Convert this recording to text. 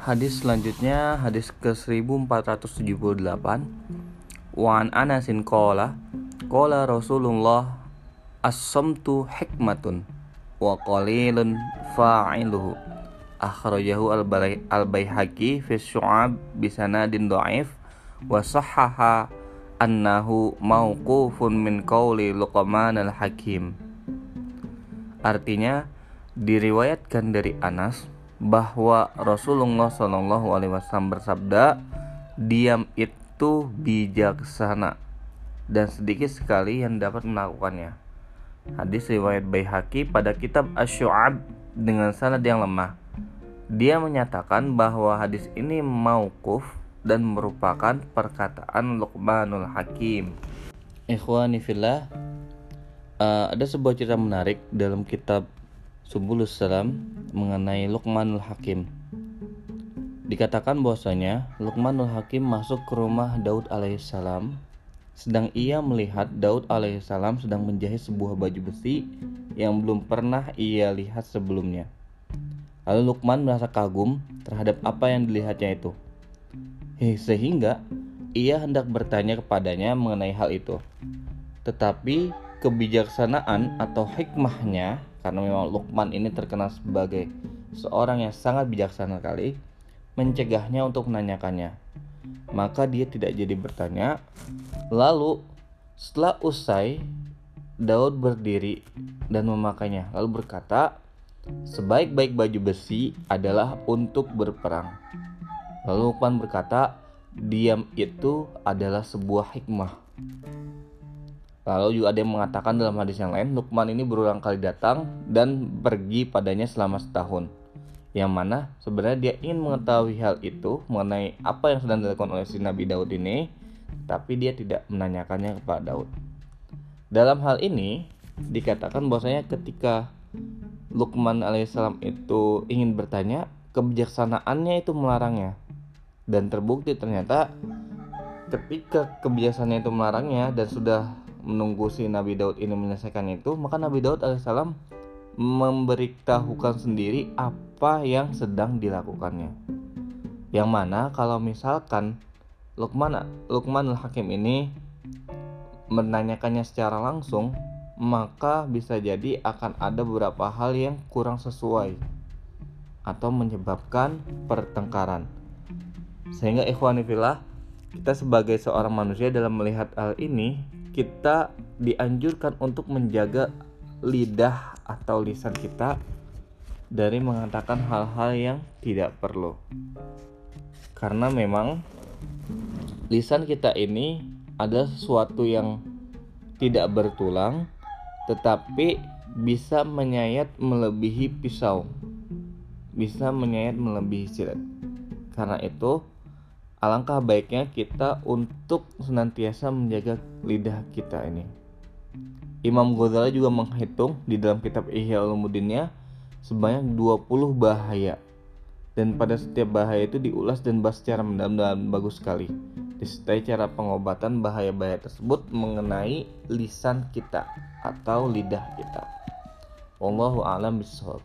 Hadis selanjutnya hadis ke 1478 Wan Anasin qala qala Rasulullah as-samtu hikmatun wa qalilun fa'iluhu. Akhrajahu al-Baihaqi fi syu'ab bisanadin dhaif wa sahhaha annahu mauqufun min qawli Luqman al-Hakim. Artinya diriwayatkan dari Anas bahwa Rasulullah Shallallahu Alaihi Wasallam bersabda, diam itu bijaksana dan sedikit sekali yang dapat melakukannya. Hadis riwayat Baihaqi pada kitab Asy'ab dengan sanad yang lemah. Dia menyatakan bahwa hadis ini mauquf dan merupakan perkataan Luqmanul Hakim. Ikhwani fillah, uh, ada sebuah cerita menarik dalam kitab Subulus Salam mengenai Luqmanul Hakim. Dikatakan bahwasanya Luqmanul Hakim masuk ke rumah Daud alaihissalam sedang ia melihat Daud alaihissalam sedang menjahit sebuah baju besi yang belum pernah ia lihat sebelumnya. Lalu Luqman merasa kagum terhadap apa yang dilihatnya itu. Sehingga ia hendak bertanya kepadanya mengenai hal itu. Tetapi kebijaksanaan atau hikmahnya karena memang Lukman ini terkenal sebagai seorang yang sangat bijaksana kali mencegahnya untuk menanyakannya. Maka dia tidak jadi bertanya. Lalu setelah usai Daud berdiri dan memakainya lalu berkata, "Sebaik-baik baju besi adalah untuk berperang." Lalu Lukman berkata, "Diam itu adalah sebuah hikmah." Lalu juga ada yang mengatakan dalam hadis yang lain, Lukman ini berulang kali datang dan pergi padanya selama setahun. Yang mana sebenarnya dia ingin mengetahui hal itu mengenai apa yang sedang dilakukan oleh si Nabi Daud ini, tapi dia tidak menanyakannya kepada Daud. Dalam hal ini dikatakan bahwasanya ketika Lukman alaihissalam itu ingin bertanya, kebijaksanaannya itu melarangnya. Dan terbukti ternyata ketika kebiasaannya itu melarangnya dan sudah menunggu si Nabi Daud ini menyelesaikan itu, maka Nabi Daud alaihissalam memberitahukan sendiri apa yang sedang dilakukannya. Yang mana kalau misalkan Lukman Lukman al-Hakim ini menanyakannya secara langsung, maka bisa jadi akan ada beberapa hal yang kurang sesuai atau menyebabkan pertengkaran. Sehingga ikhwanifillah kita sebagai seorang manusia dalam melihat hal ini kita dianjurkan untuk menjaga lidah atau lisan kita dari mengatakan hal-hal yang tidak perlu. Karena memang lisan kita ini ada sesuatu yang tidak bertulang tetapi bisa menyayat melebihi pisau. Bisa menyayat melebihi silet. Karena itu alangkah baiknya kita untuk senantiasa menjaga lidah kita ini. Imam Ghazali juga menghitung di dalam kitab Ihya Ulumuddinnya sebanyak 20 bahaya. Dan pada setiap bahaya itu diulas dan bahas secara mendalam dan bagus sekali. Disertai cara pengobatan bahaya-bahaya tersebut mengenai lisan kita atau lidah kita. Wallahu a'lam bishawab.